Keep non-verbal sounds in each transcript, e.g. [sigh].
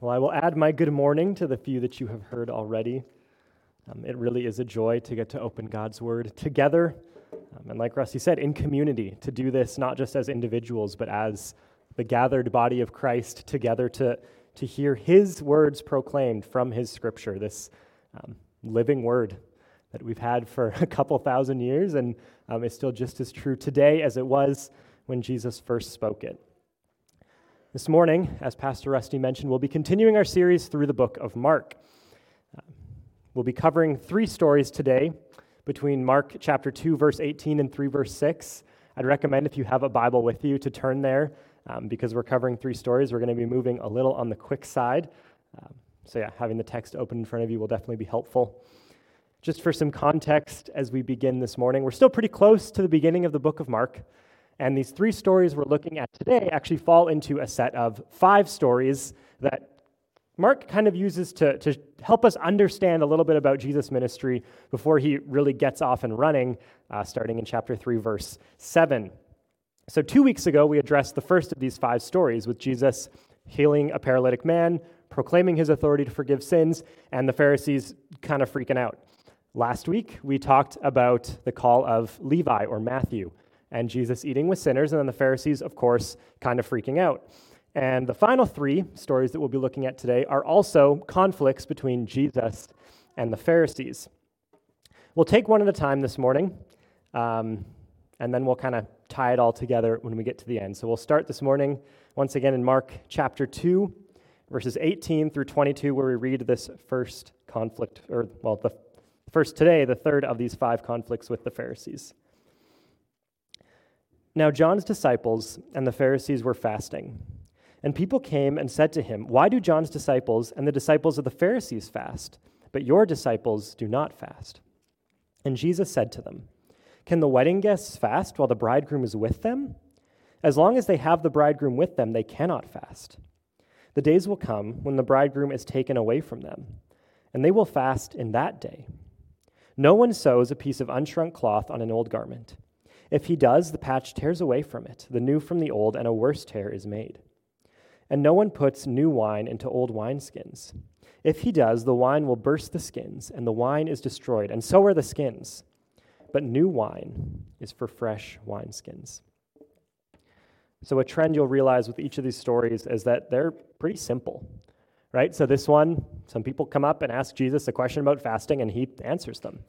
Well, I will add my good morning to the few that you have heard already. Um, it really is a joy to get to open God's Word together. Um, and like Rusty said, in community, to do this not just as individuals, but as the gathered body of Christ together to, to hear His words proclaimed from His Scripture, this um, living Word that we've had for [laughs] a couple thousand years and um, is still just as true today as it was when Jesus first spoke it. This morning, as Pastor Rusty mentioned, we'll be continuing our series through the book of Mark. Uh, we'll be covering three stories today between Mark chapter 2, verse 18, and 3, verse 6. I'd recommend if you have a Bible with you to turn there um, because we're covering three stories. We're going to be moving a little on the quick side. Um, so, yeah, having the text open in front of you will definitely be helpful. Just for some context as we begin this morning, we're still pretty close to the beginning of the book of Mark. And these three stories we're looking at today actually fall into a set of five stories that Mark kind of uses to, to help us understand a little bit about Jesus' ministry before he really gets off and running, uh, starting in chapter 3, verse 7. So, two weeks ago, we addressed the first of these five stories with Jesus healing a paralytic man, proclaiming his authority to forgive sins, and the Pharisees kind of freaking out. Last week, we talked about the call of Levi or Matthew and Jesus eating with sinners, and then the Pharisees, of course, kind of freaking out. And the final three stories that we'll be looking at today are also conflicts between Jesus and the Pharisees. We'll take one at a time this morning, um, and then we'll kind of tie it all together when we get to the end. So we'll start this morning once again in Mark chapter 2, verses 18 through 22, where we read this first conflict, or, well, the first today, the third of these five conflicts with the Pharisees. Now, John's disciples and the Pharisees were fasting. And people came and said to him, Why do John's disciples and the disciples of the Pharisees fast, but your disciples do not fast? And Jesus said to them, Can the wedding guests fast while the bridegroom is with them? As long as they have the bridegroom with them, they cannot fast. The days will come when the bridegroom is taken away from them, and they will fast in that day. No one sews a piece of unshrunk cloth on an old garment. If he does, the patch tears away from it, the new from the old, and a worse tear is made. And no one puts new wine into old wineskins. If he does, the wine will burst the skins, and the wine is destroyed, and so are the skins. But new wine is for fresh wineskins. So, a trend you'll realize with each of these stories is that they're pretty simple, right? So, this one, some people come up and ask Jesus a question about fasting, and he answers them.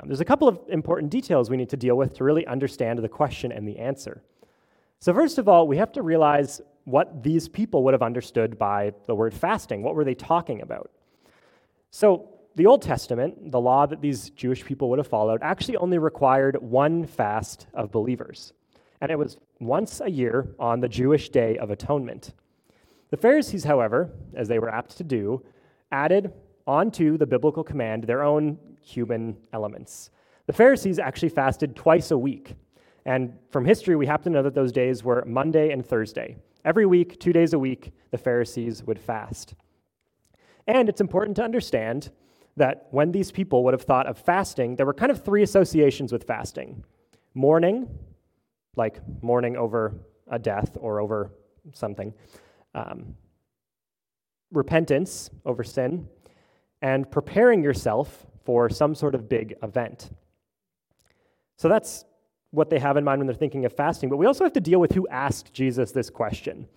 Um, there's a couple of important details we need to deal with to really understand the question and the answer. So, first of all, we have to realize what these people would have understood by the word fasting. What were they talking about? So, the Old Testament, the law that these Jewish people would have followed, actually only required one fast of believers. And it was once a year on the Jewish Day of Atonement. The Pharisees, however, as they were apt to do, added onto the biblical command their own human elements. The Pharisees actually fasted twice a week. And from history, we happen to know that those days were Monday and Thursday. Every week, two days a week, the Pharisees would fast. And it's important to understand that when these people would have thought of fasting, there were kind of three associations with fasting mourning, like mourning over a death or over something, um, repentance over sin, and preparing yourself for some sort of big event. So that's what they have in mind when they're thinking of fasting. But we also have to deal with who asked Jesus this question.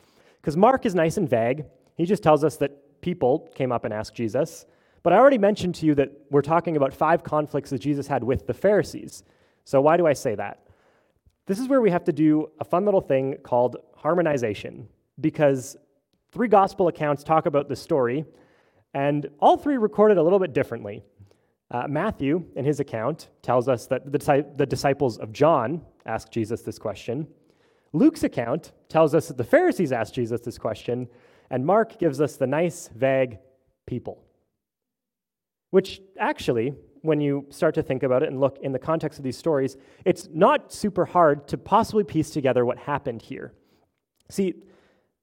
Because Mark is nice and vague. He just tells us that people came up and asked Jesus. But I already mentioned to you that we're talking about five conflicts that Jesus had with the Pharisees. So why do I say that? This is where we have to do a fun little thing called harmonization. Because three gospel accounts talk about the story, and all three recorded a little bit differently. Uh, Matthew, in his account, tells us that the, the disciples of John asked Jesus this question. Luke's account tells us that the Pharisees asked Jesus this question, and Mark gives us the nice, vague people. Which actually, when you start to think about it and look in the context of these stories, it's not super hard to possibly piece together what happened here. See,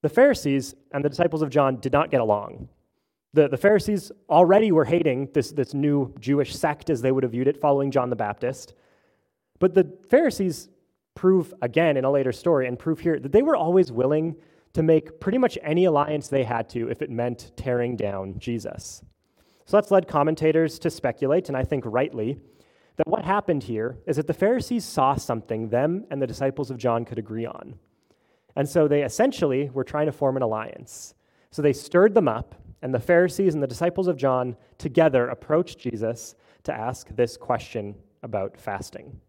the Pharisees and the disciples of John did not get along. The, the Pharisees already were hating this, this new Jewish sect as they would have viewed it, following John the Baptist. But the Pharisees prove again in a later story and prove here that they were always willing to make pretty much any alliance they had to if it meant tearing down Jesus. So that's led commentators to speculate, and I think rightly, that what happened here is that the Pharisees saw something them and the disciples of John could agree on. And so they essentially were trying to form an alliance. So they stirred them up, and the Pharisees and the disciples of John together approached Jesus to ask this question about fasting.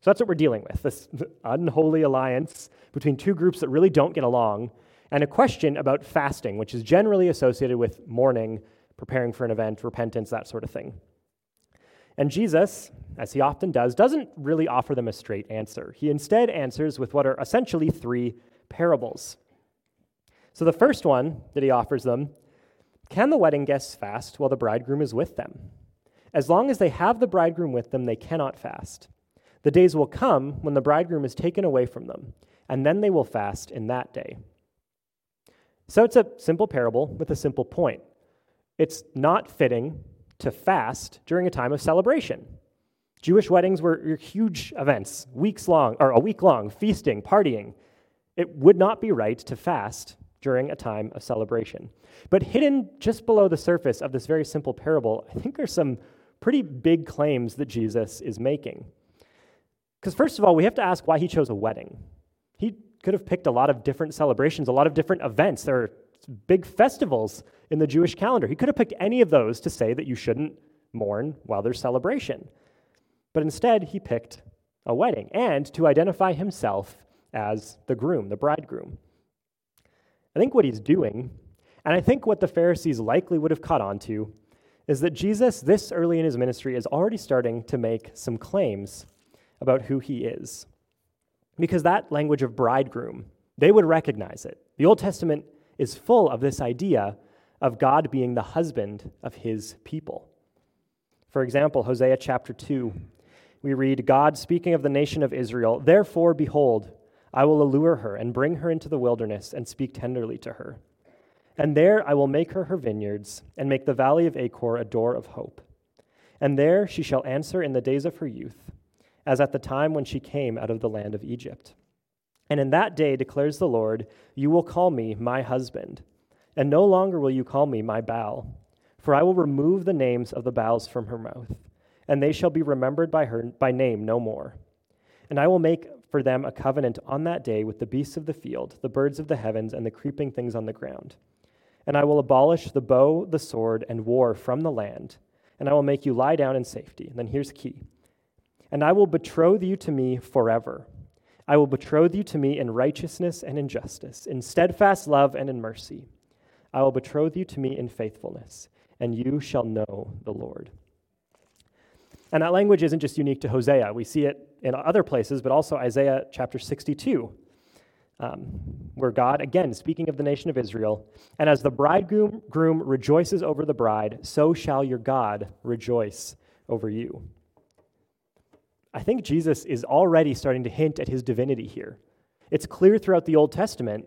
So that's what we're dealing with this unholy alliance between two groups that really don't get along, and a question about fasting, which is generally associated with mourning, preparing for an event, repentance, that sort of thing. And Jesus, as he often does, doesn't really offer them a straight answer. He instead answers with what are essentially three parables. So the first one that he offers them can the wedding guests fast while the bridegroom is with them? As long as they have the bridegroom with them, they cannot fast. The days will come when the bridegroom is taken away from them, and then they will fast in that day. So it's a simple parable with a simple point. It's not fitting to fast during a time of celebration. Jewish weddings were huge events, weeks long, or a week long, feasting, partying. It would not be right to fast during a time of celebration. But hidden just below the surface of this very simple parable, I think are some pretty big claims that Jesus is making. Because, first of all, we have to ask why he chose a wedding. He could have picked a lot of different celebrations, a lot of different events. There are big festivals in the Jewish calendar. He could have picked any of those to say that you shouldn't mourn while there's celebration. But instead, he picked a wedding and to identify himself as the groom, the bridegroom. Think what he's doing, and I think what the Pharisees likely would have caught on to, is that Jesus, this early in his ministry, is already starting to make some claims about who he is. Because that language of bridegroom, they would recognize it. The Old Testament is full of this idea of God being the husband of his people. For example, Hosea chapter 2, we read God speaking of the nation of Israel, Therefore, behold, I will allure her and bring her into the wilderness and speak tenderly to her. And there I will make her her vineyards and make the valley of Achor a door of hope. And there she shall answer in the days of her youth, as at the time when she came out of the land of Egypt. And in that day, declares the Lord, you will call me my husband, and no longer will you call me my Baal, for I will remove the names of the Baals from her mouth, and they shall be remembered by her by name no more. And I will make for them a covenant on that day with the beasts of the field, the birds of the heavens, and the creeping things on the ground. And I will abolish the bow, the sword, and war from the land, and I will make you lie down in safety. And then here's key. And I will betroth you to me forever. I will betroth you to me in righteousness and in justice, in steadfast love and in mercy. I will betroth you to me in faithfulness, and you shall know the Lord. And that language isn't just unique to Hosea. We see it in other places, but also Isaiah chapter 62, um, where God, again, speaking of the nation of Israel, and as the bridegroom groom rejoices over the bride, so shall your God rejoice over you. I think Jesus is already starting to hint at his divinity here. It's clear throughout the Old Testament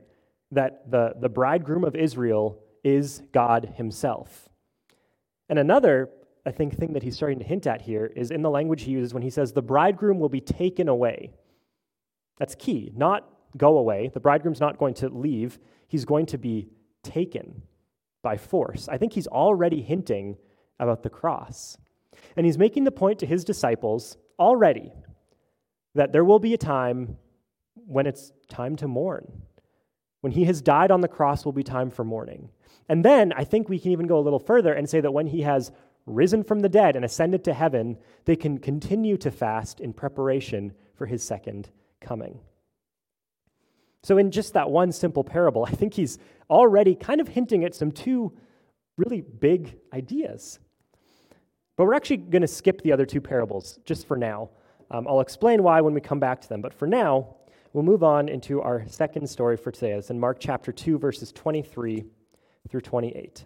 that the, the bridegroom of Israel is God himself. And another I think, thing that he's starting to hint at here is in the language he uses when he says, the bridegroom will be taken away. That's key, not go away. The bridegroom's not going to leave, he's going to be taken by force. I think he's already hinting about the cross. And he's making the point to his disciples already that there will be a time when it's time to mourn. When he has died on the cross will be time for mourning. And then I think we can even go a little further and say that when he has risen from the dead and ascended to heaven, they can continue to fast in preparation for his second coming. So, in just that one simple parable, [laughs] I think he's already kind of hinting at some two really big ideas. But we're actually going to skip the other two parables just for now. Um, I'll explain why when we come back to them. But for now, we'll move on into our second story for today. It's in Mark chapter 2, verses 23 through 28.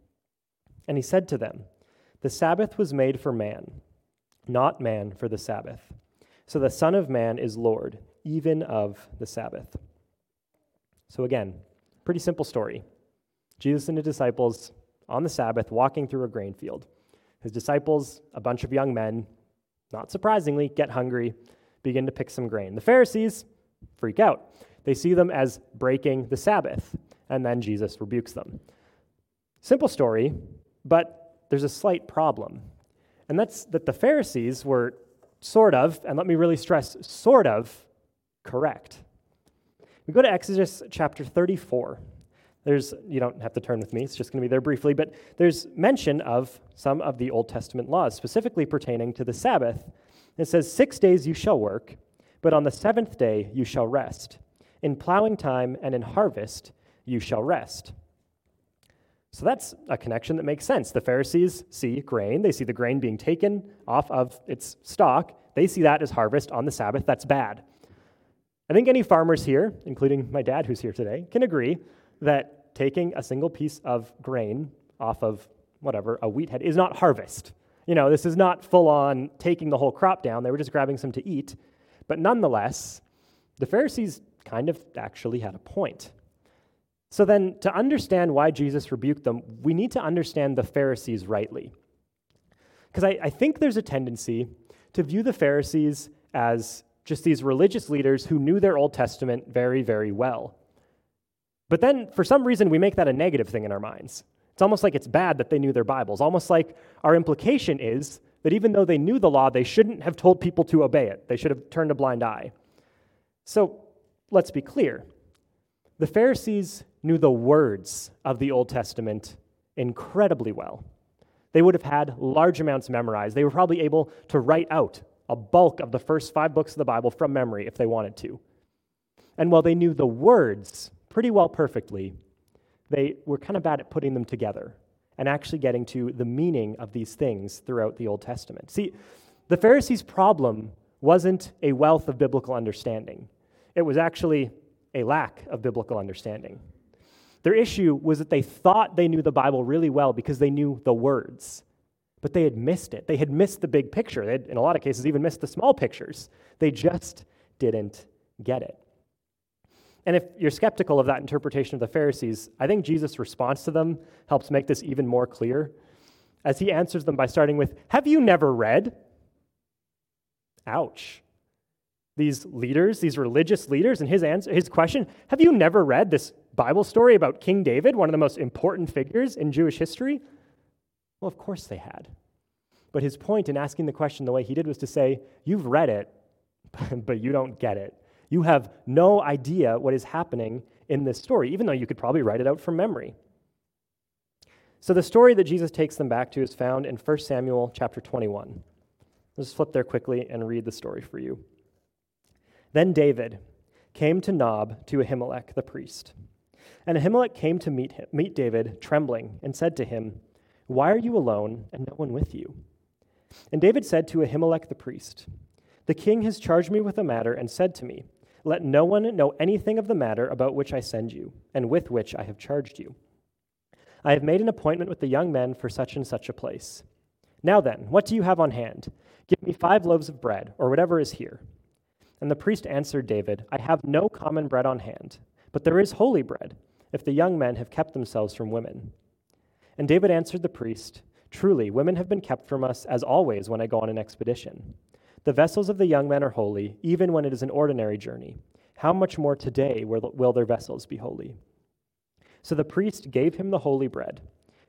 And he said to them, The Sabbath was made for man, not man for the Sabbath. So the Son of Man is Lord, even of the Sabbath. So again, pretty simple story. Jesus and his disciples on the Sabbath walking through a grain field. His disciples, a bunch of young men, not surprisingly, get hungry, begin to pick some grain. The Pharisees freak out. They see them as breaking the Sabbath, and then Jesus rebukes them. Simple story, but there's a slight problem. And that's that the Pharisees were sort of, and let me really stress, sort of correct. We go to Exodus chapter 34. There's, you don't have to turn with me, it's just going to be there briefly, but there's mention of some of the Old Testament laws, specifically pertaining to the Sabbath. It says, Six days you shall work, but on the seventh day you shall rest. In plowing time and in harvest you shall rest. So that's a connection that makes sense. The Pharisees see grain, they see the grain being taken off of its stalk. They see that as harvest on the Sabbath. That's bad. I think any farmers here, including my dad who's here today, can agree that taking a single piece of grain off of whatever, a wheat head, is not harvest. You know, this is not full on taking the whole crop down. They were just grabbing some to eat. But nonetheless, the Pharisees kind of actually had a point. So then, to understand why Jesus rebuked them, we need to understand the Pharisees rightly. Because I, I, think there's a tendency to view the Pharisees as just these religious leaders who knew their Old Testament very, very well. But then, for some reason, we make that a negative thing in our minds. It's almost like it's bad that they knew their Bibles, almost like our implication is that even though they knew the law, they shouldn't have told people to obey it. They should have turned a blind eye. So let's be clear the Pharisees knew the words of the Old Testament incredibly well. They would have had large amounts memorized. They were probably able to write out a bulk of the first five books of the Bible from memory if they wanted to. And while they knew the words pretty well perfectly, they were kind of bad at putting them together and actually getting to the meaning of these things throughout the Old Testament. See, the Pharisees' problem wasn't a wealth of biblical understanding, it was actually a lack of biblical understanding. Their issue was that they thought they knew the Bible really well because they knew the words, but they had missed it. They had missed the big picture. They had, in a lot of cases, even missed the small pictures. They just didn't get it. And if you're skeptical of that interpretation of the Pharisees, I think Jesus' response to them helps make this even more clear as he answers them by starting with, Have you never read? Ouch. These leaders, these religious leaders, and his, answer, his question, Have you never read this Bible story about King David, one of the most important figures in Jewish history? Well, of course they had. But his point in asking the question the way he did was to say, You've read it, [laughs] but you don't get it. You have no idea what is happening in this story, even though you could probably write it out from memory. So the story that Jesus takes them back to is found in 1 Samuel chapter 21. Let's flip there quickly and read the story for you. Then David came to Nob to Ahimelech the priest. And Ahimelech came to meet, him, meet David, trembling, and said to him, Why are you alone and no one with you? And David said to Ahimelech the priest, The king has charged me with a matter and said to me, let no one know anything of the matter about which I send you, and with which I have charged you. I have made an appointment with the young men for such and such a place. Now then, what do you have on hand? Give me five loaves of bread, or whatever is here. And the priest answered David, I have no common bread on hand, but there is holy bread, if the young men have kept themselves from women. And David answered the priest, Truly, women have been kept from us as always when I go on an expedition. The vessels of the young men are holy, even when it is an ordinary journey. How much more today will their vessels be holy? So the priest gave him the holy bread,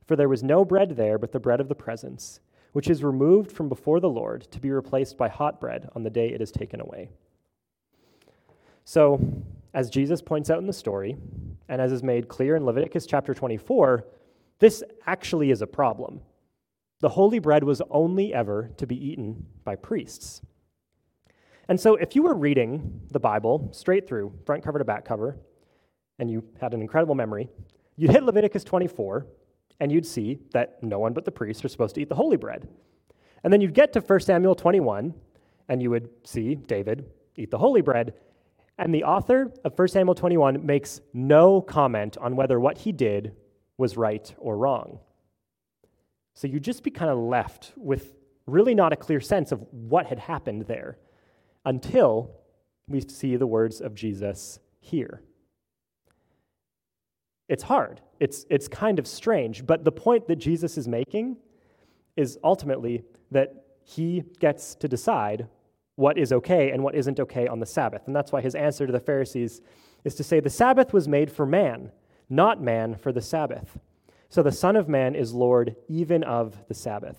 for there was no bread there but the bread of the presence, which is removed from before the Lord to be replaced by hot bread on the day it is taken away. So, as Jesus points out in the story, and as is made clear in Leviticus chapter 24, this actually is a problem the holy bread was only ever to be eaten by priests. And so, if you were reading the Bible straight through, front cover to back cover, and you had an incredible memory, you'd hit Leviticus 24 and you'd see that no one but the priests are supposed to eat the holy bread. And then you'd get to 1 Samuel 21 and you would see David eat the holy bread. And the author of 1 Samuel 21 makes no comment on whether what he did was right or wrong. So you'd just be kind of left with really not a clear sense of what had happened there until we see the words of Jesus here. It's hard. It's, it's kind of strange. But the point that Jesus is making is ultimately that he gets to decide what is okay and what isn't okay on the Sabbath. And that's why his answer to the Pharisees is to say the Sabbath was made for man, not man for the Sabbath. So the Son of Man is Lord even of the Sabbath.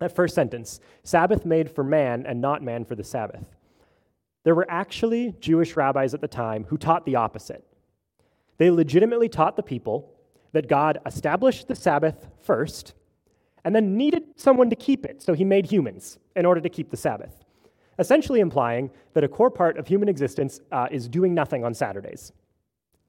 That first sentence Sabbath made for man and not man for the Sabbath. There were actually Jewish rabbis at the time who taught the opposite. They legitimately taught the people that God established the Sabbath first and then needed someone to keep it, so he made humans in order to keep the Sabbath, essentially implying that a core part of human existence uh, is doing nothing on Saturdays.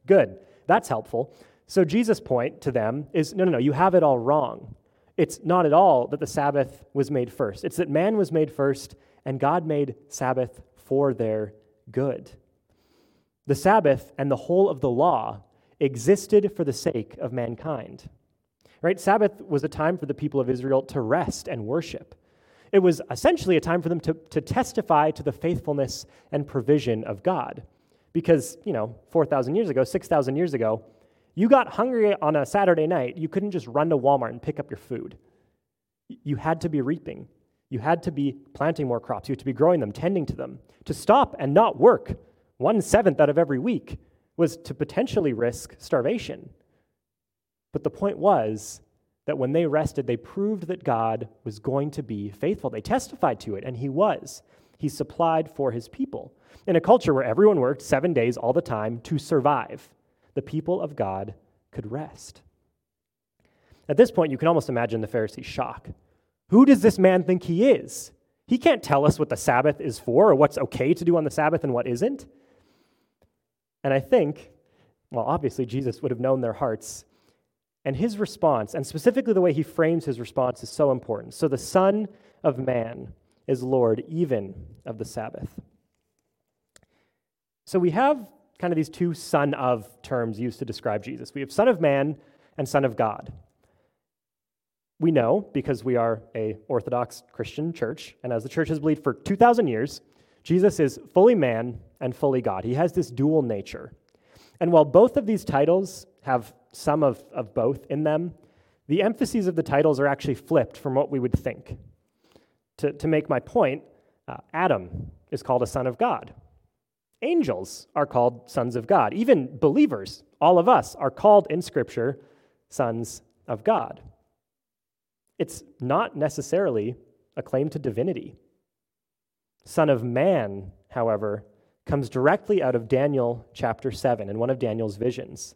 Good, that's helpful. So Jesus' point to them is no, no, no, you have it all wrong. It's not at all that the Sabbath was made first, it's that man was made first, and God made Sabbath for their good. The Sabbath and the whole of the law existed for the sake of mankind. Right? Sabbath was a time for the people of Israel to rest and worship. It was essentially a time for them to, to testify to the faithfulness and provision of God. Because, you know, 4,000 years ago, 6,000 years ago, you got hungry on a Saturday night, you couldn't just run to Walmart and pick up your food. You had to be reaping. You had to be planting more crops. You had to be growing them, tending to them. To stop and not work one seventh out of every week was to potentially risk starvation. But the point was that when they rested, they proved that God was going to be faithful. They testified to it, and He was. He supplied for His people. In a culture where everyone worked seven days all the time to survive, the people of God could rest. At this point, you can almost imagine the Pharisees' shock. Who does this man think he is? He can't tell us what the Sabbath is for or what's okay to do on the Sabbath and what isn't. And I think, well, obviously, Jesus would have known their hearts. And his response, and specifically the way he frames his response, is so important. So the Son of Man is Lord even of the Sabbath. So we have kind of these two son of terms used to describe Jesus. We have Son of Man and Son of God. We know, because we are a Orthodox Christian church, and as the church has believed for 2,000 years, Jesus is fully man and fully God. He has this dual nature. And while both of these titles have some of, of both in them, the emphases of the titles are actually flipped from what we would think. To, to make my point, uh, Adam is called a son of God. Angels are called sons of God. Even believers, all of us, are called in Scripture sons of God. It's not necessarily a claim to divinity. Son of Man, however, comes directly out of Daniel chapter 7 in one of Daniel's visions.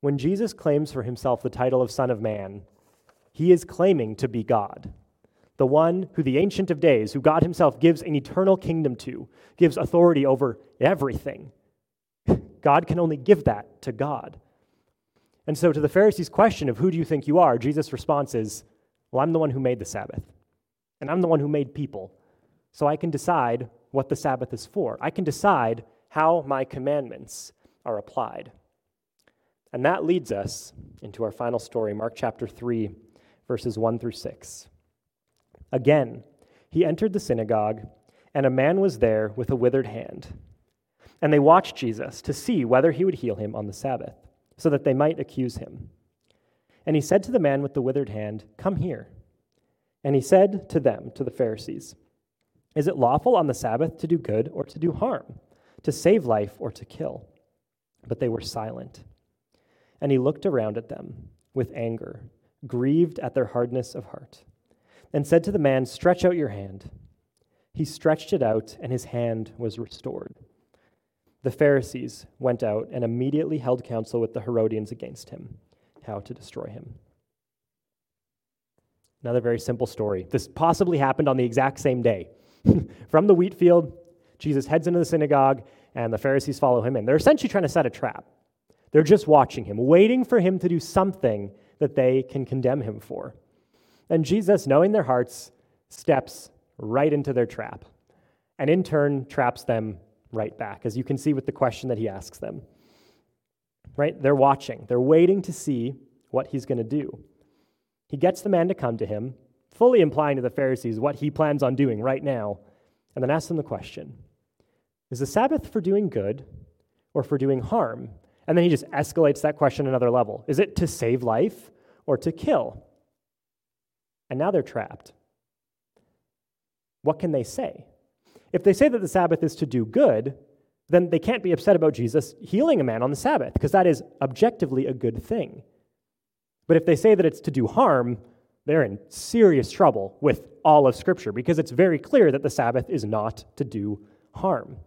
When Jesus claims for himself the title of Son of Man, he is claiming to be God, the one who the Ancient of Days, who God himself gives an eternal kingdom to, gives authority over everything. [laughs] God can only give that to God. And so, to the Pharisees' question of who do you think you are, Jesus' response is, Well, I'm the one who made the Sabbath and I'm the one who made people. So I can decide what the Sabbath is for. I can decide how my commandments are applied. And that leads us into our final story, Mark chapter 3, verses 1 through 6. Again, he entered the synagogue, and a man was there with a withered hand. And they watched Jesus to see whether he would heal him on the Sabbath, so that they might accuse him. And he said to the man with the withered hand, Come here. And he said to them, to the Pharisees, Is it lawful on the Sabbath to do good or to do harm, to save life or to kill? But they were silent. And he looked around at them with anger, grieved at their hardness of heart, and said to the man, Stretch out your hand. He stretched it out, and his hand was restored. the Pharisees went out and immediately held counsel with the Herodians against him, how to destroy him. Another very simple story. This possibly happened on the exact same day. [laughs] From the wheat field, Jesus heads into the synagogue, and the Pharisees follow him in. They're essentially trying to set a trap. They're just watching him, waiting for him to do something that they can condemn him for. And Jesus, knowing their hearts, steps right into their trap, and in turn traps them right back, as you can see with the question that he asks them. Right? They're watching, they're waiting to see what he's going to do. He gets the man to come to him, fully implying to the Pharisees what he plans on doing right now, and then asks them the question Is the Sabbath for doing good or for doing harm? And then he just escalates that question another level. Is it to save life or to kill? And now they're trapped. What can they say? If they say that the Sabbath is to do good, then they can't be upset about Jesus healing a man on the Sabbath, because that is objectively a good thing. But if they say that it's to do harm, they're in serious trouble with all of Scripture, because it's very clear that the Sabbath is not to do harm.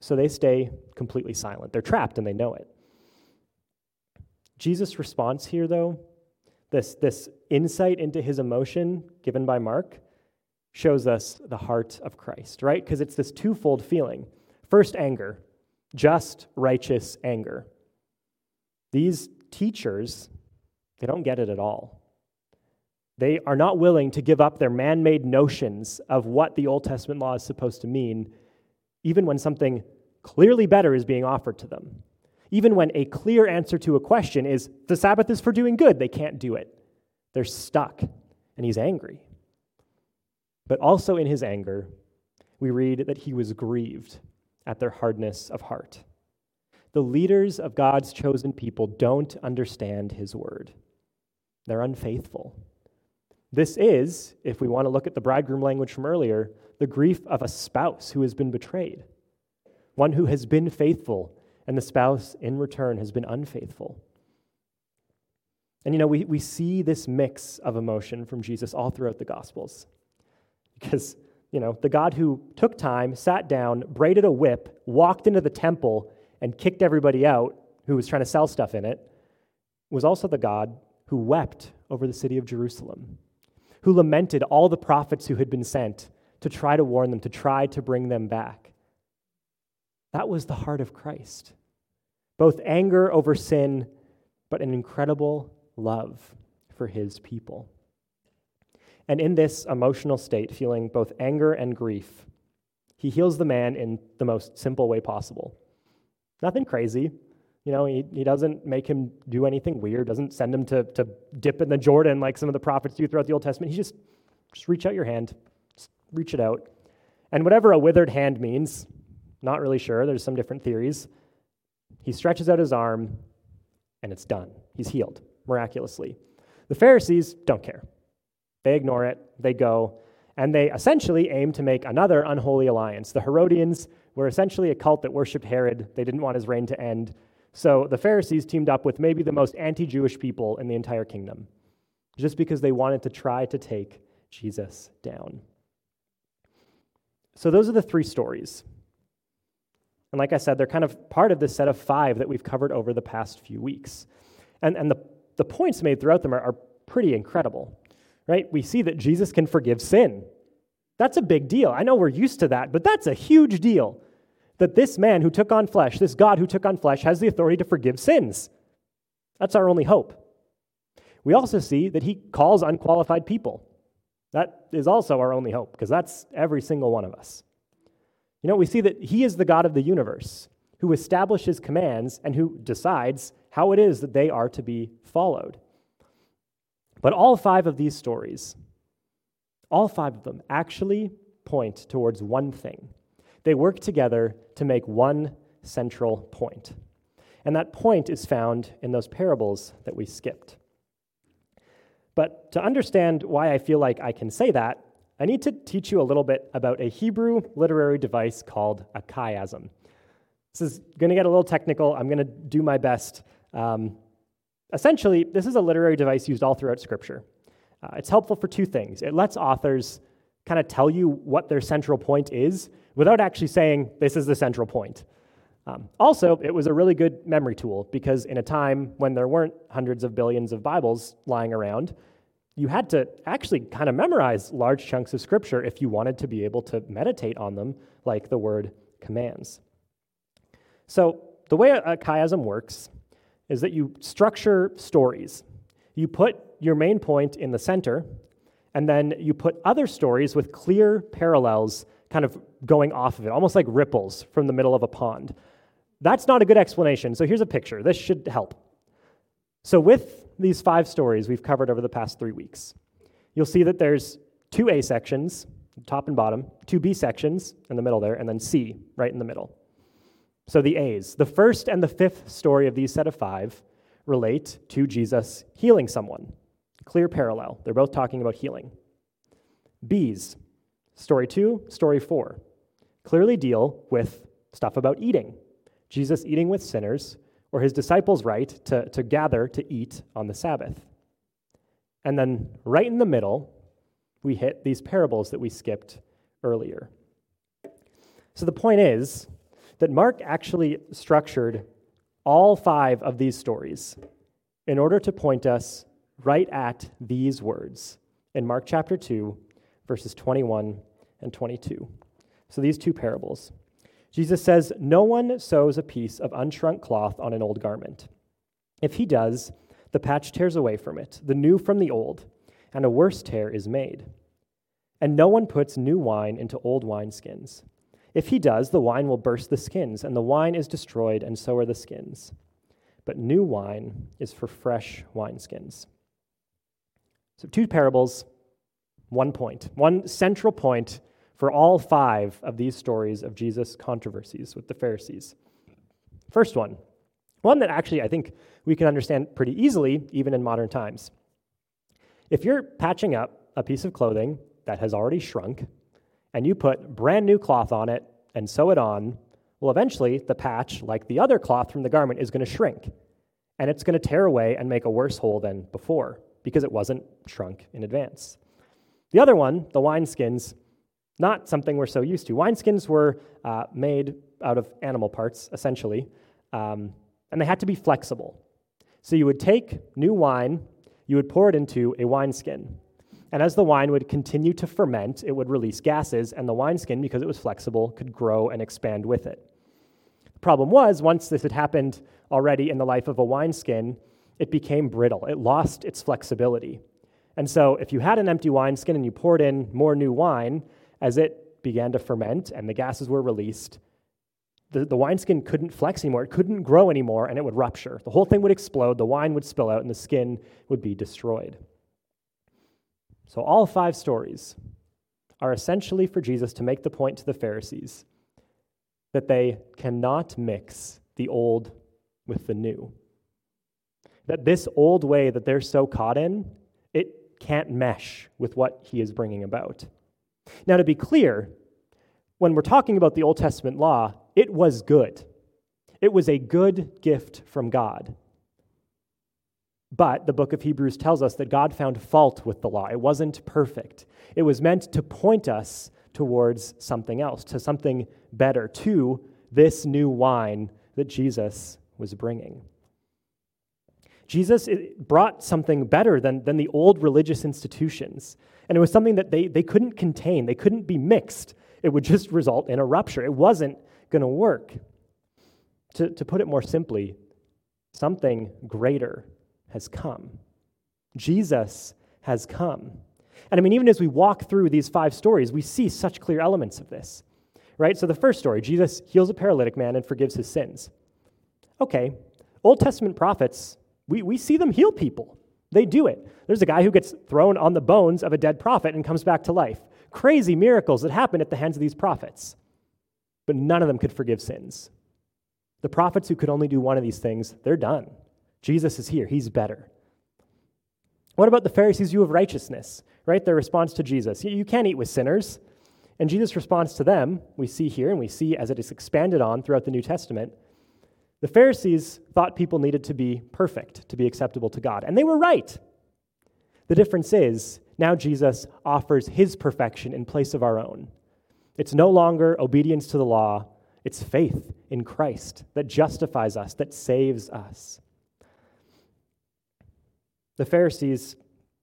So they stay completely silent. They're trapped and they know it. Jesus' response here, though, this, this insight into his emotion given by Mark, shows us the heart of Christ, right? Because it's this twofold feeling. First, anger, just, righteous anger. These teachers, they don't get it at all. They are not willing to give up their man made notions of what the Old Testament law is supposed to mean, even when something clearly better is being offered to them. Even when a clear answer to a question is the Sabbath is for doing good, they can't do it. They're stuck, and he's angry. But also in his anger, we read that he was grieved at their hardness of heart. The leaders of God's chosen people don't understand his word, they're unfaithful. This is, if we want to look at the bridegroom language from earlier, the grief of a spouse who has been betrayed, one who has been faithful, and the spouse in return has been unfaithful. And you know, we, we see this mix of emotion from Jesus all throughout the Gospels. Because, you know, the God who took time, sat down, braided a whip, walked into the temple, and kicked everybody out who was trying to sell stuff in it, was also the God who wept over the city of Jerusalem, who lamented all the prophets who had been sent to try to warn them, to try to bring them back. That was the heart of Christ. Both anger over sin, but an incredible love for his people. And in this emotional state, feeling both anger and grief, he heals the man in the most simple way possible. Nothing crazy. You know, he, he doesn't make him do anything weird, doesn't send him to, to dip in the Jordan like some of the prophets do throughout the Old Testament. He just, just reach out your hand, just reach it out. And whatever a withered hand means, not really sure, there's some different theories. He stretches out his arm, and it's done. He's healed miraculously. The Pharisees don't care. They ignore it, they go, and they essentially aim to make another unholy alliance. The Herodians were essentially a cult that worshiped Herod, they didn't want his reign to end. So the Pharisees teamed up with maybe the most anti Jewish people in the entire kingdom, just because they wanted to try to take Jesus down. So those are the three stories. And like I said, they're kind of part of this set of five that we've covered over the past few weeks. And, and the, the points made throughout them are, are pretty incredible right? We see that Jesus can forgive sin. That's a big deal. I know we're used to that, but that's a huge deal. That this man who took on flesh, this God who took on flesh, has the authority to forgive sins. That's our only hope. We also see that he calls unqualified people. That is also our only hope, because that's every single one of us. You know, we see that he is the God of the universe who establishes commands and who decides how it is that they are to be followed. But all five of these stories, all five of them actually point towards one thing. They work together to make one central point. And that point is found in those parables that we skipped. But to understand why I feel like I can say that, I need to teach you a little bit about a Hebrew literary device called a chiasm. This is going to get a little technical. I'm going to do my best. Um, Essentially, this is a literary device used all throughout Scripture. Uh, it's helpful for two things. It lets authors kind of tell you what their central point is without actually saying, this is the central point. Um, also, it was a really good memory tool because in a time when there weren't hundreds of billions of Bibles lying around, you had to actually kind of memorize large chunks of scripture if you wanted to be able to meditate on them, like the word commands. So, the way a, a chiasm works is that you structure stories. You put your main point in the center, and then you put other stories with clear parallels kind of going off of it, almost like ripples from the middle of a pond. That's not a good explanation. So here's a picture. This should help. So, with these five stories we've covered over the past three weeks, you'll see that there's two A sections, top and bottom, two B sections in the middle there, and then C right in the middle. So, the A's. The first and the fifth story of these set of five relate to Jesus healing someone. Clear parallel. They're both talking about healing. B's, Story two, story four clearly deal with stuff about eating. Jesus eating with sinners, or his disciples' right to, to gather to eat on the Sabbath. And then right in the middle, we hit these parables that we skipped earlier. So the point is that Mark actually structured all five of these stories in order to point us right at these words in Mark chapter 2, verses 21 and 22. So these two parables. Jesus says, No one sews a piece of unshrunk cloth on an old garment. If he does, the patch tears away from it, the new from the old, and a worse tear is made. And no one puts new wine into old wineskins. If he does, the wine will burst the skins, and the wine is destroyed, and so are the skins. But new wine is for fresh wineskins. So, two parables, one point, one central point for all five of these stories of Jesus' controversies with the Pharisees. First one, one that actually I think we can understand pretty easily, even in modern times. If you're patching up a piece of clothing that has already shrunk, and you put brand new cloth on it and sew it on, well, eventually the patch, like the other cloth from the garment, is going to shrink. And it's going to tear away and make a worse hole than before because it wasn't shrunk in advance. The other one, the wineskins, not something we're so used to. Wineskins were uh, made out of animal parts, essentially, um, and they had to be flexible. So you would take new wine, you would pour it into a wineskin. And as the wine would continue to ferment, it would release gases, and the wineskin, because it was flexible, could grow and expand with it. The problem was, once this had happened already in the life of a wineskin, it became brittle. It lost its flexibility. And so, if you had an empty wineskin and you poured in more new wine, as it began to ferment and the gases were released, the, the wineskin couldn't flex anymore. It couldn't grow anymore, and it would rupture. The whole thing would explode, the wine would spill out, and the skin would be destroyed. So, all five stories are essentially for Jesus to make the point to the Pharisees that they cannot mix the old with the new. That this old way that they're so caught in, it can't mesh with what he is bringing about. Now, to be clear, when we're talking about the Old Testament law, it was good. It was a good gift from God. But the book of Hebrews tells us that God found fault with the law. It wasn't perfect. It was meant to point us towards something else, to something better, to this new wine that Jesus was bringing. Jesus brought something better than, than the old religious institutions. And it was something that they, they couldn't contain, they couldn't be mixed. It would [laughs] just result in a rupture. It wasn't going to work. To, to put it more simply, something greater has come. Jesus has come. And I mean, even as we walk through these five stories, we see such clear elements of this, right? So the first story Jesus heals a paralytic man and forgives his sins. Okay, Old Testament prophets, we, we see them heal people. They do it. There's a guy who gets thrown on the bones of a dead prophet and comes back to life. Crazy miracles that happen at the hands of these prophets. But none of them could forgive sins. The prophets who could only do one of these things, they're done. Jesus is here, he's better. What about the Pharisees' view of righteousness, right? Their response to Jesus. You can't eat with sinners. And Jesus' response to them, we see here, and we see as it is expanded on throughout the New Testament, the Pharisees thought people needed to be perfect to be acceptable to God, and they were right. The difference is now Jesus offers his perfection in place of our own. It's no longer obedience to the law, It's faith in Christ that justifies us, that saves us. The Pharisees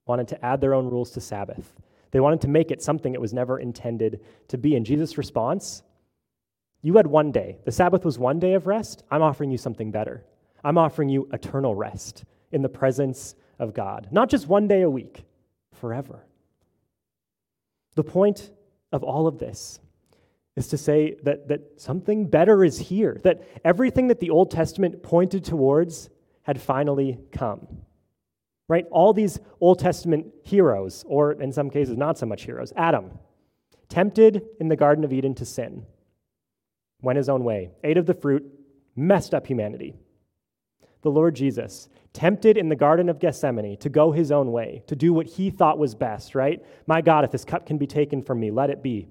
wanted to add their own rules to Sabbath. They wanted to make it something it was never intended to be. And Jesus' response You had one day. The Sabbath was one day of rest. I'm offering you something better. I'm offering you eternal rest in the presence of God. Not just one day a week, forever. The point of all of this is to say that, that something better is here, that everything that the Old Testament pointed towards had finally come. Right? All these Old Testament heroes, or in some cases, not so much heroes, Adam, tempted in the Garden of Eden to sin, went his own way, ate of the fruit, messed up humanity. The Lord Jesus, tempted in the Garden of Gethsemane to go his own way, to do what he thought was best, right? My God, if this cup can be taken from me, let it be.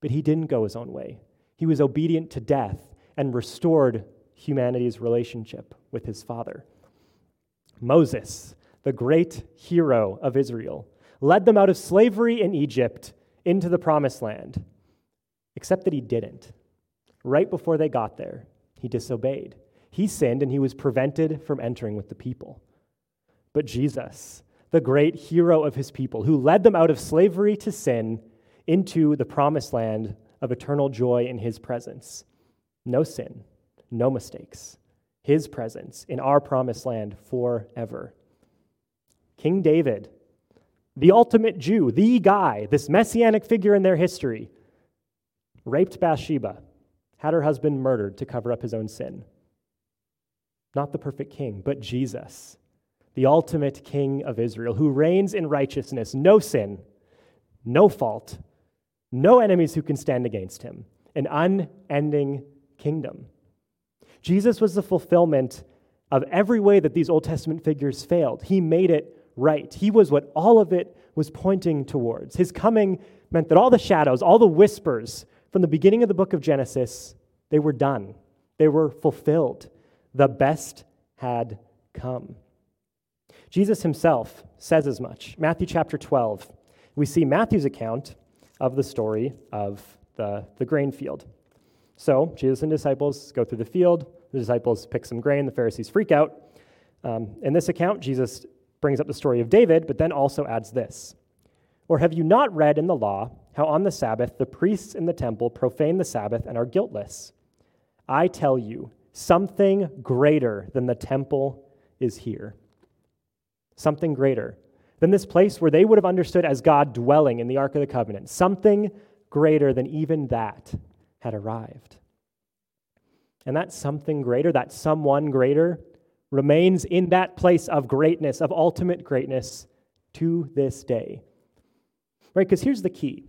But he didn't go his own way. He was obedient to death and restored humanity's relationship with his Father. Moses, the great hero of Israel, led them out of slavery in Egypt into the promised land. Except that he didn't. Right before they got there, he disobeyed. He sinned and he was prevented from entering with the people. But Jesus, the great hero of his people, who led them out of slavery to sin into the promised land of eternal joy in his presence, no sin, no mistakes his presence in our promised land forever. King David, the ultimate Jew, the guy, this messianic figure in their history, raped Bathsheba, had her husband murdered to cover up his own sin. Not the perfect king, but Jesus, the ultimate king of Israel, who reigns in righteousness, no sin, no fault, no enemies who can stand against him, an unending kingdom. Jesus was the fulfillment of every way that these Old Testament figures failed. He made it right. He was what all of it was pointing towards. His coming meant that all the shadows, all the whispers from the beginning of the book of Genesis, they were done. They were fulfilled. The best had come. Jesus himself says as much. Matthew chapter 12. We see Matthew's account of the story of the, the grain field. So Jesus and disciples go through the field. The disciples pick some grain. The Pharisees freak out. Um, in this account, Jesus brings up the story of David, but then also adds this Or have you not read in the law how on the Sabbath the priests in the temple profane the Sabbath and are guiltless? I tell you, something greater than the temple is here. Something greater than this place where they would have understood as God dwelling in the Ark of the Covenant. Something greater than even that had arrived. And that something greater, that someone greater, remains in that place of greatness, of ultimate greatness to this day. Right? Because here's the key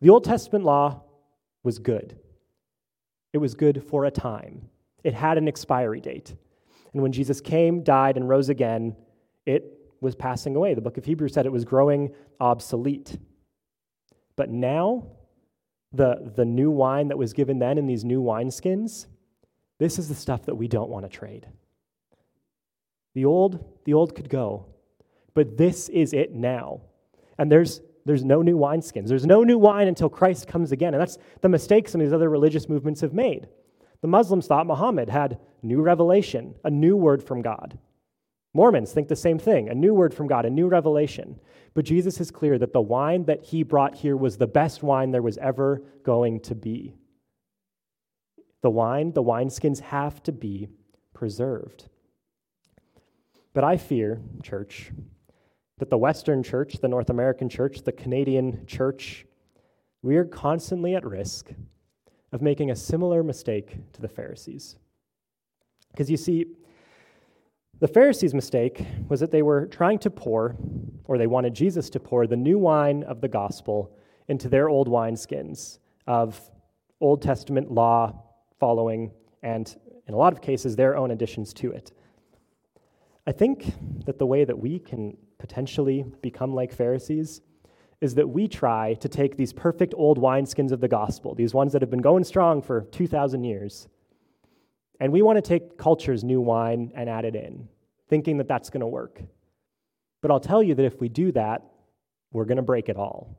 the Old Testament law was good, it was good for a time, it had an expiry date. And when Jesus came, died, and rose again, it was passing away. The book of Hebrews said it was growing obsolete. But now, the, the new wine that was given then in these new wineskins, this is the stuff that we don't want to trade. The old, the old could go, but this is it now. And there's there's no new wineskins. There's no new wine until Christ comes again. And that's the mistake some of these other religious movements have made. The Muslims thought Muhammad had new revelation, a new word from God. Mormons think the same thing a new word from God, a new revelation. But Jesus is clear that the wine that he brought here was the best wine there was ever going to be. The wine, the wineskins have to be preserved. But I fear, church, that the Western church, the North American church, the Canadian church, we are constantly at risk of making a similar mistake to the Pharisees. Because you see, the Pharisees' mistake was that they were trying to pour, or they wanted Jesus to pour, the new wine of the gospel into their old wineskins of Old Testament law following, and in a lot of cases, their own additions to it. I think that the way that we can potentially become like Pharisees is that we try to take these perfect old wineskins of the gospel, these ones that have been going strong for 2,000 years, and we want to take culture's new wine and add it in, thinking that that's going to work. But I'll tell you that if we do that, we're going to break it all.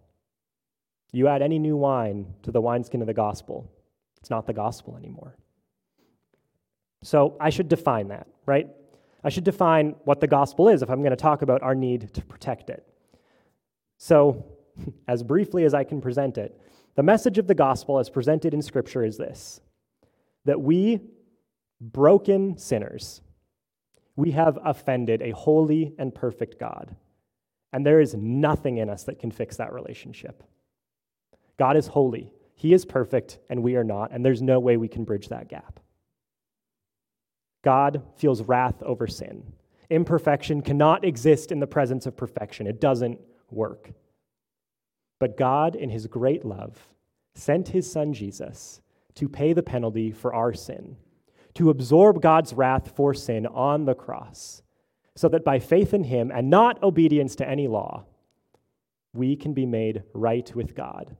You add any new wine to the wineskin of the gospel, It's not the gospel anymore. So I should define that, right? I should define what the gospel is if I'm going to talk about our need to protect it. So, [laughs] as briefly as I can present it, the message of the gospel as presented in Scripture is this that we, broken sinners, we have offended a holy and perfect God. And there is nothing in us that can fix that relationship. God is holy, He is perfect, and we are not, and there's no way we can bridge that gap. God feels wrath over sin. Imperfection cannot exist in the presence of perfection, it doesn't work. But God, in His great love, sent His Son Jesus to pay the penalty for our sin, to absorb God's wrath for sin on the cross, so that by faith in Him and not obedience to any law, we can be made right with God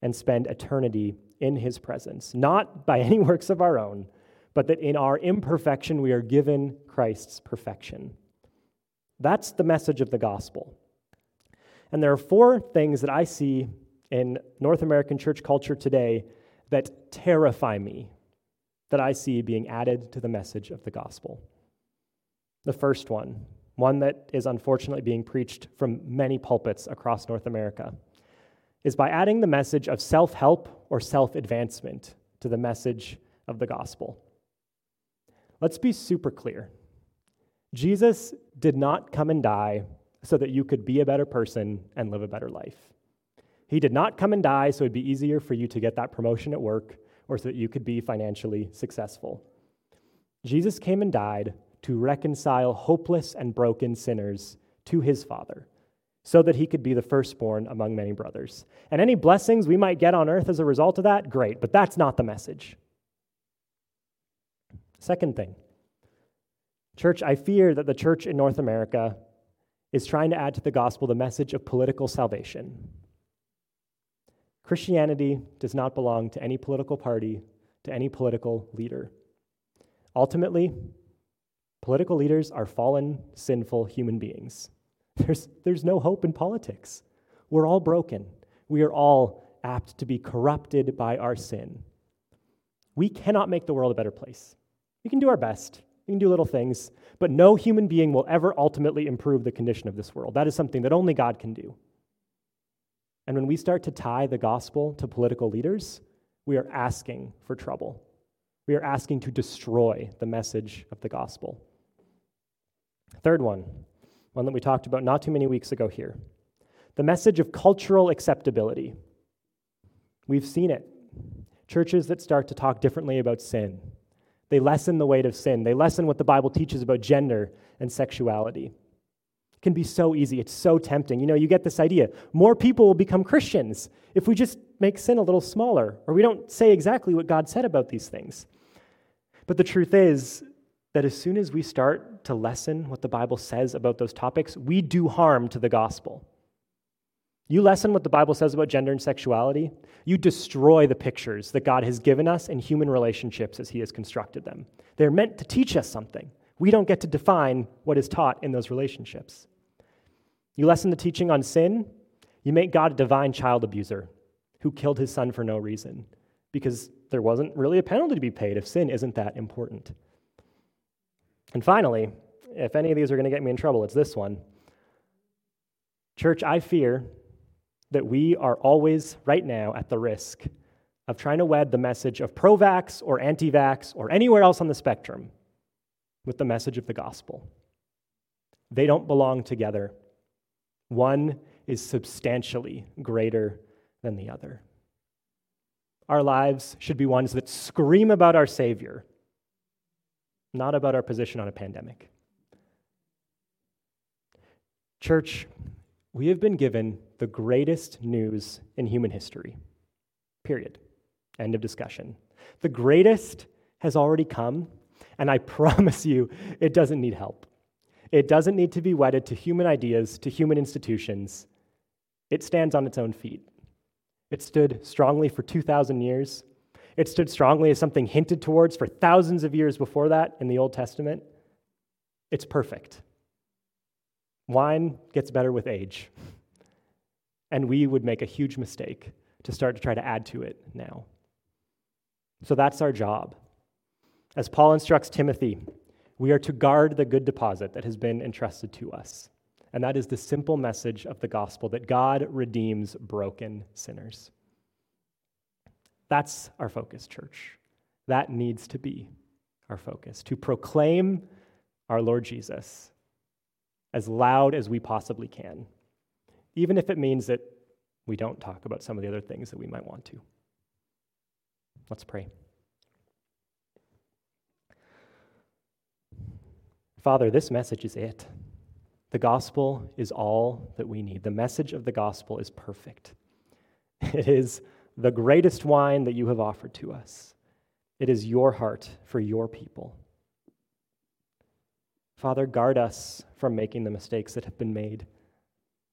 and spend eternity in His presence, not by any [laughs] works of our own but that in our imperfection we are given Christ's perfection. That's the message of the gospel. And there are four things that I see in North American church culture today that terrify me, that I see being added to the message of the gospel. The first one, one that is unfortunately being preached from many pulpits across North America, is by adding the message of self help or self advancement to the message of the gospel. Let's be super clear. Jesus did not come and die so that you could be a better person and live a better life. He did not come and die so it'd be easier for you to get that promotion at work or so that you could be financially successful. Jesus came and died to reconcile hopeless and broken sinners to his Father so that he could be the firstborn among many brothers. And any blessings we might get on earth as a result of that, great, but that's not the message. Second thing, church, I fear that the church in North America is trying to add to the gospel the message of political salvation. Christianity does not belong to any political party, to any political leader. Ultimately, political leaders are fallen, sinful human beings. [laughs] There's, there's no hope in politics. We're all broken. We are all apt to be corrupted by our sin. We cannot make the world a better place. We can do our best. We can do little things, but no human being will ever ultimately improve the condition of this world. That is something that only God can do. And when we start to tie the gospel to political leaders, we are asking for trouble. We are asking to destroy the message of the gospel. Third one, one that we talked about not too many weeks ago here the message of cultural acceptability. We've seen it. Churches that start to talk differently about sin, they lessen the weight of sin. They lessen what the Bible teaches about gender and sexuality. It can be so easy. It's so tempting. You know, you get this idea. More people will become Christians if we just make sin a little smaller or we don't say exactly what God said about these things. But the truth is that as soon as we start to lessen what the Bible says about those topics, we do harm to the gospel. You lessen what the Bible says about gender and sexuality, you destroy the pictures that God has given us in human relationships as He has constructed them. They're meant to teach us something. We don't get to define what is taught in those relationships. You lessen the teaching on sin, you make God a divine child abuser who killed his son for no reason because there wasn't really a penalty to be paid if sin isn't that important. And finally, if any of these are going to get me in trouble, it's this one. Church, I fear that we are always, right now, at the risk of trying to wed the message of pro vax or anti vax or anywhere else on the spectrum with the message of the gospel. They don't belong together. One is substantially greater than the other. Our lives should be ones that scream about our Savior, not about our position on a pandemic. Church, we have been given the greatest news in human history. Period. End of discussion. The greatest has already come, and I [laughs] promise you, it doesn't need help. It doesn't need to be wedded to human ideas, to human institutions. It stands on its own feet. It stood strongly for 2,000 years. It stood strongly as something hinted towards for thousands of years before that in the Old Testament. It's perfect. Wine gets better with age. And we would make a huge mistake to start to try to add to it now. So that's our job. As Paul instructs Timothy, we are to guard the good deposit that has been entrusted to us. And that is the simple message of the gospel that God redeems broken sinners. That's our focus, church. That needs to be our focus to proclaim our Lord Jesus as loud as we possibly can, even if it means that we don't talk about some of the other things that we might want to. Let's pray. Father, this message is it. The gospel is all that we need. The message of the gospel is perfect. [laughs] It is the greatest wine that you have offered to us. It is your heart for your people. Father, guard us from making the mistakes that have been made.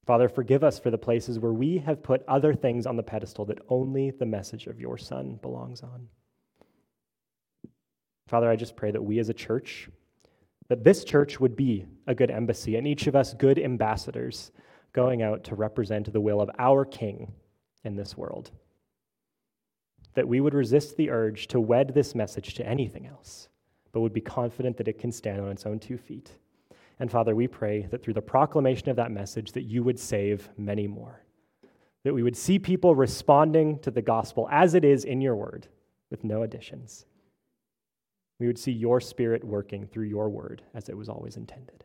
Father, forgive us for the places where we have put other things on the pedestal that only the message of your Son belongs on. Father, I just pray that we as a church that this church would be a good embassy and each of us good ambassadors going out to represent the will of our King in this world. That we would resist the urge to wed this message to anything else, but would be confident that it can stand on its own two feet. And Father, we pray that through the proclamation of that message that you would save many more. That we would see people responding to the gospel as it is in your word with no additions we would see your spirit working through your word as it was always intended.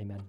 Amen.